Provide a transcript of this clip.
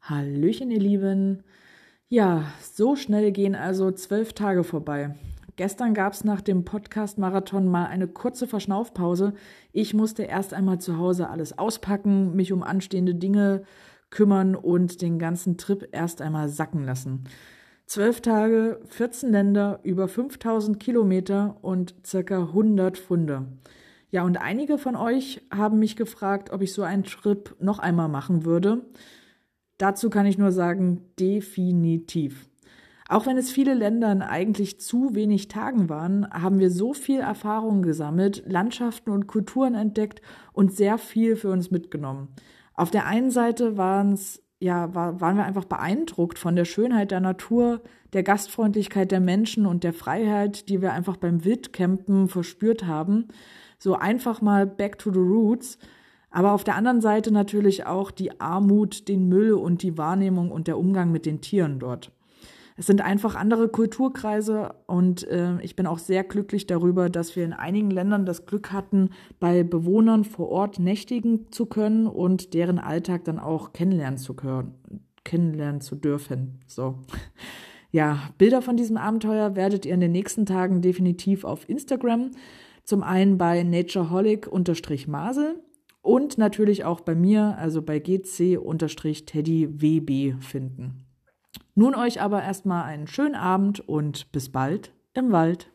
Hallöchen, ihr Lieben. Ja, so schnell gehen also zwölf Tage vorbei. Gestern gab es nach dem Podcast-Marathon mal eine kurze Verschnaufpause. Ich musste erst einmal zu Hause alles auspacken, mich um anstehende Dinge kümmern und den ganzen Trip erst einmal sacken lassen. Zwölf Tage, 14 Länder, über 5000 Kilometer und circa 100 Funde. Ja, und einige von euch haben mich gefragt, ob ich so einen Trip noch einmal machen würde. Dazu kann ich nur sagen, definitiv. Auch wenn es viele Ländern eigentlich zu wenig Tagen waren, haben wir so viel Erfahrung gesammelt, Landschaften und Kulturen entdeckt und sehr viel für uns mitgenommen. Auf der einen Seite waren's, ja, war, waren wir einfach beeindruckt von der Schönheit der Natur, der Gastfreundlichkeit der Menschen und der Freiheit, die wir einfach beim Wildcampen verspürt haben. So einfach mal back to the roots. Aber auf der anderen Seite natürlich auch die Armut, den Müll und die Wahrnehmung und der Umgang mit den Tieren dort. Es sind einfach andere Kulturkreise und äh, ich bin auch sehr glücklich darüber, dass wir in einigen Ländern das Glück hatten, bei Bewohnern vor Ort nächtigen zu können und deren Alltag dann auch kennenlernen zu können, kennenlernen zu dürfen. So. Ja, Bilder von diesem Abenteuer werdet ihr in den nächsten Tagen definitiv auf Instagram. Zum einen bei natureholic-masel und natürlich auch bei mir, also bei gc-teddywb finden. Nun euch aber erstmal einen schönen Abend und bis bald im Wald.